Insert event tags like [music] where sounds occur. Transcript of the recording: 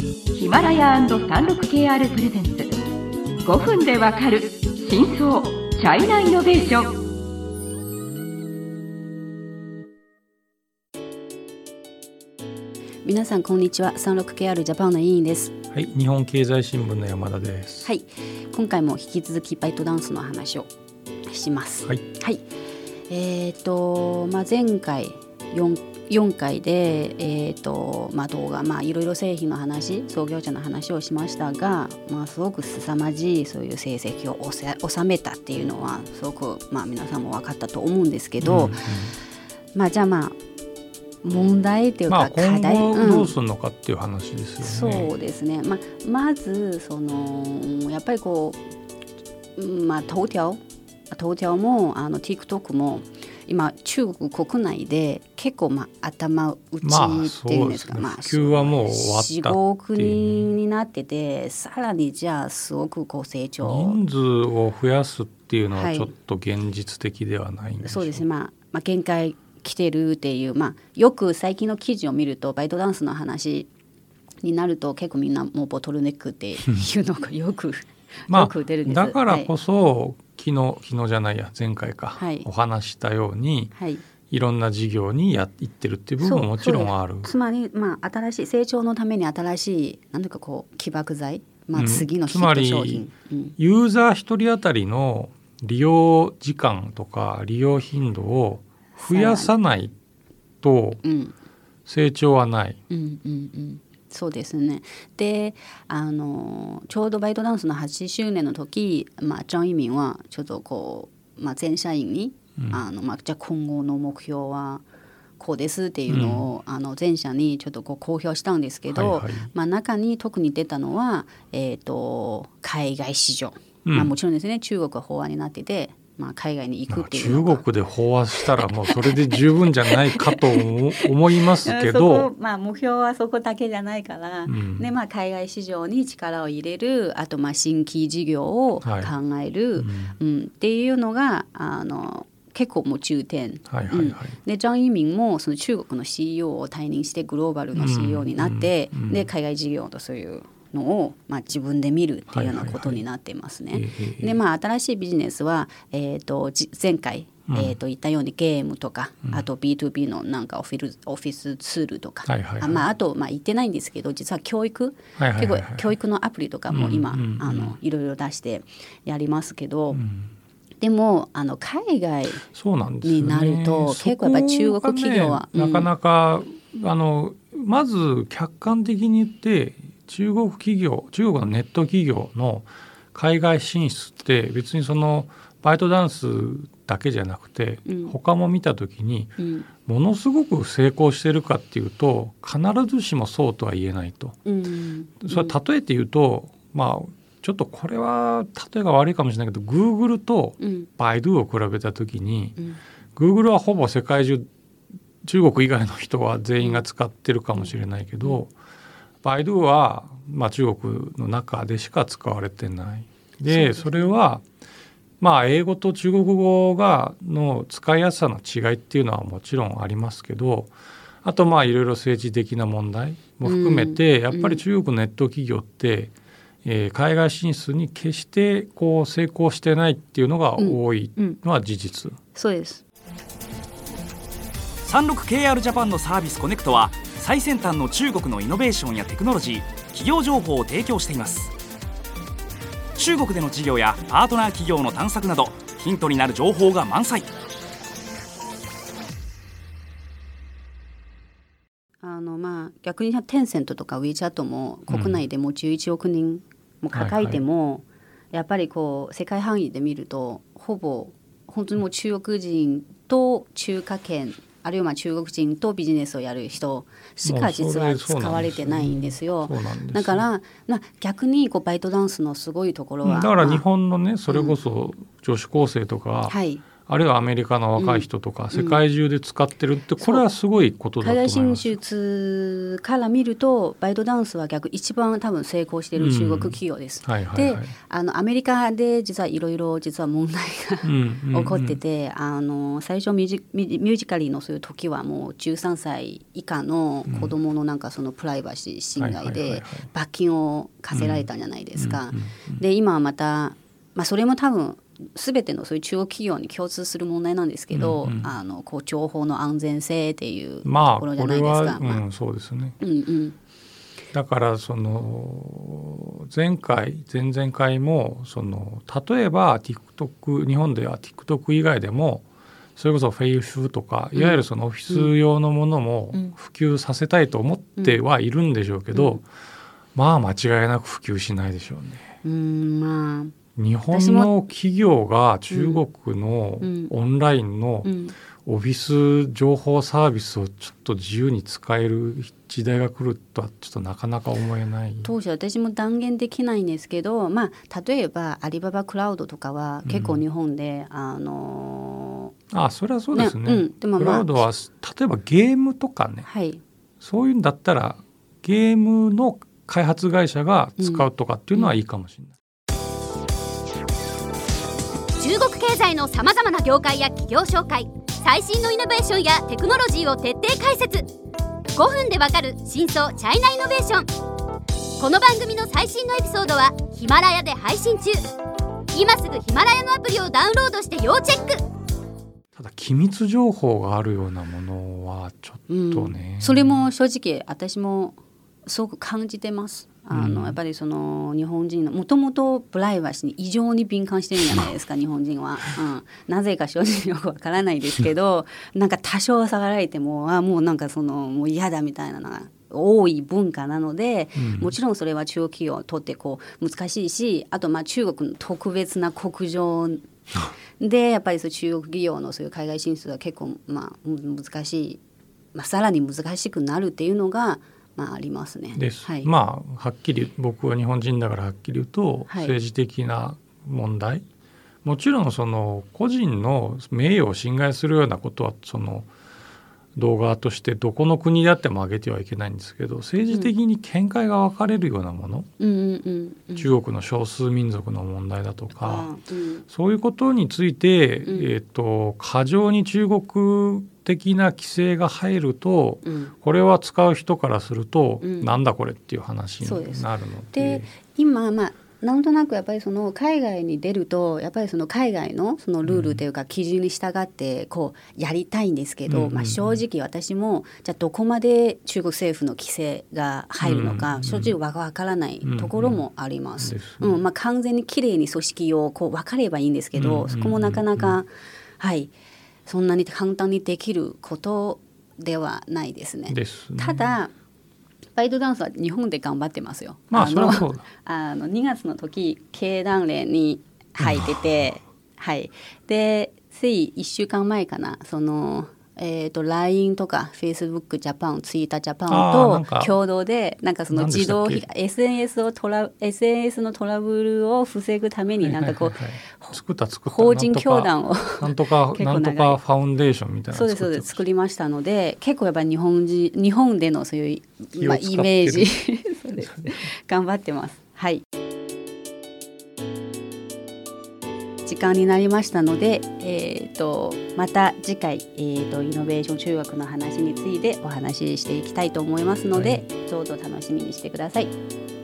ヒマラヤ &36KR プレゼンツ。5分でわかる真相チャイナイノベーション。皆さんこんにちは。36KR ジャパンの委員です。はい、日本経済新聞の山田です。はい。今回も引き続きバイトダンスの話をします。はい、はい。えっ、とまあ前回 4, 4回でえっ、とまあ動画まあいろいろ製品の話創業者の話をしましたがまあすごく凄まじいそういう成績を収収めたっていうのはすごくまあ皆さんも分かったと思うんですけど、うんうん。まあじゃあまあ問題っていうまあか課題、今後うん。どうするのかっていう話ですよね。そうですね、ままずそのやっぱりこう、うんまあ、頭条頭条もあの TikTok も今中国国内で結構まあ頭打ちまあっていうんですか、まあ普及はもう終わったっていう。4 5億人になっててさらにじゃあすごくこう成長。人数を増やすっていうのははい。ちょっと現実的ではないんでしょそうですね、まあ、まあ限界来てるっていう、まあ、よく最近の記事を見るとバイトダンスの話になると結構みんなもうボトルネックっていうのがよくま。あだからこそ、そ、昨日昨日じゃないや前回か、はい。お話ししたようにはい。ろんな事業にや行ってるっていう部分ももちろんある。つまり、まあ、新しい成長のために新しいなんとかこう起爆剤、まあ、うん。次のヒつまりット商品、うん。ユーザー一人当たりの利用時間とか利用頻度を増やさないとうん。成長はない。うんうんうんそうですね。であのちょうどバイトダンスの8周年の時、まあ、ジャン・イミンはちょっとこう、まあ、全社員に、うん。あのまあ、じゃあ今後の目標はこうですっていうのを、あの全社にちょっとこう公表したんですけど、はいはい。まあ、中に特に出たのは、えー、と海外市場、うん。まあ、もちろんですね中国は法案になってて、まあ、海外に行くまあっていう中国で飽和したらもうそれで十分じゃないかと思思いますけ [laughs] そどこ、まあ、目標はそこだけじゃないから、うん。でまあ、海外市場に力を入れるあとまあ新規事業を考はい。える、うん。うんっていうのがあの結構もう重点。はいはいはい。でジャン・イミンもその中国の CEO を退任してグローバルの CEO になって、うん。うん。うん。で海外事業とそういうのを、まあ、自分で見るっていうようなことになっていますね。ええでまあ新しいビジネスは、えー、とじ前回、うん。えー、と言ったようにゲームとか、あと B2B のなんかオフィスオフィスツールとか、はいはいはい。あまあ、あと、まあ、言ってないんですけど実は教育、はいはいはいはい。結構教育のアプリとかも今、あのいろいろ出してやりますけど、うん。でもあの海外そうなんですよね。になると結構やっぱり中国企業はなかなか、あのまず客観的に言って中国企業中国のネット企業の海外進出って別にそのバイトダンスだけじゃなくて、うん。他も見た時にうん。ものすごく成功してるかっていうと必ずしもそうとは言えないと。うん。それは例えて言うと、まあちょっとこれは例えが悪いかもしれないけど Google とうん。バイドゥを比べた時にうん。Google はほぼ世界中中国以外の人は全員が使ってるかもしれないけど、バイドゥは、まあ、中国の中でしか使われてない。でそれはまあ英語と中国語がの使いやすさの違いっていうのはもちろんありますけどあとまあいろいろ政治的な問題も含めて、うんやっぱり中国のネット企業って、えー海外進出に決してこう成功してないっていうのが多いうんのは事実。そうです。36KR ジャパンのサービスコネクトは最先端の中国のイノベーションやテクノロジー企業情報を提供しています。中国での事業やパートナー企業の探索などヒントになる情報が満載。あのまあ逆にテンセントとか WeChat も国内でも11億人も抱えても、やっぱりこう世界範囲で見るとほぼ本当にもう中国人と中華圏あるいはまあ中国人とビジネスをやる人しか実は使われてないんですよ。だからな逆にこうバイトダンスのすごいところは、だからまあ日本のねそれこそ女子高生とか、はいあるいはアメリカの若い人とか世界中で使ってるってこれはすごいことだと思います。出から見るとバイトダンスは逆一番多分成功している中国企業です。はいはいはい。であのアメリカで実はいろいろ実は問題がうんうんうん。起こってて、あの最初ミュージミュージカリーのそういう時はもう13歳以下の子供のなんかそのプライバシー侵害で罰金を課せられたんじゃないですか。うんうんうん。で今はまた、まあ、それも多分全てのそういう中国企業に共通する問題なんですけど、うんうんあのこう情報の安全性っていうとまあこころじゃなれいですか。は、まあうん、そうですね。うんうんだからその前回前々回もその例えば TikTok 日本では TikTok 以外でもそれこそフェイスとかいわゆるそのオフィス用のものもうん普及させたいと思ってはいるんでしょうけど、うんまあ間違いなく普及しないでしょうね。うんまあ日本私の企業が中国のうんオンラインのうんオフィス情報サービスをちょっと自由に使える時代が来るとはちょっとなかなか思えない。当時私も断言できないんですけど、まあ、例えばアリババクラウドとかは結構日本で、あのあそれはそうですね。ねうんでもまあクラウドは例えばゲームとかねーはいそういうんだったらゲームの開発会社が使うとかっていうのはいいかもしれない。中国経済のさまざまな業界や企業紹介最新のイノベーションやテクノロジーを徹底解説。5分でわかる真相チャイナイノベーション。この番組の最新のエピソードはヒマラヤで配信中。今すぐヒマラヤのアプリをダウンロードして要チェック。ただ機密情報があるようなものはちょっうん。とね。それも正直私もすごく感じてます。あのうんやっぱりその日本人のもともとプライバシーに異常に敏感してるんじゃないですか [laughs] 日本人は、うん、なぜか正直よくわからないですけど [laughs] なんか多少下がられてもあもうなんかそのもう嫌だみたいなのが多い文化なので、うん。もちろんそれは中国企業にとってこう難しいしあとまあ中国の特別な国情でやっぱりそう中国企業のそういう海外進出は結構まあうん難しい、まあ、さらに難しくなるっていうのがまあありますね。です。はい、まあはっきり僕は日本人だからはっきり言うと、はい政治的な問題もちろんその個人の名誉を侵害するようなことはその動画としてどこの国であっても上げてはいけないんですけど政治的に見解が分かれるようなもの、うん中国の少数民族の問題だとか、あうん。そういうことについて、うん。えー、と過剰に中国的な規制が入るとうん、これは使う人からすると、うん。なんだこれっていう話になるのでで今まあなんとなくやっぱりその海外に出るとやっぱりその海外のそのルールというか基準に従ってこうやりたいんですけど、うんうんうん。まあ、正直私もじゃあどこまで中国政府の規制が入るのかうんうんうん。正直わからないところもあります。ですねうん。まあ、完全にきれいに組織をこう分かればいいんですけど、うんうんうん。そこもなかなか、はい、そんなに簡単にできることではないですね。ですね。ただバイトダンスは日本で頑張ってますよ。まあのそあの2 [laughs] 月の時経団連に入ってて、はい、でつい1週間前かなその、えー、と LINE とか Facebook ジャパンツイッタージャパンと共同でなんかその自動被 SNS をトラ SNS のトラブルを防ぐためになんかこうはいはい。はい作った作った。法人教団をなんとか [laughs] なんとかファウンデーションみたいなそうですそうです。作りましたので結構やっぱり日本人日本でのそういう、まあ、イメージ。[laughs] 頑張ってます。はい間になりましたので、えー、とまた次回、えー、とイノベーション中学の話についてお話ししていきたいと思いますので、どうぞ楽しみにしてください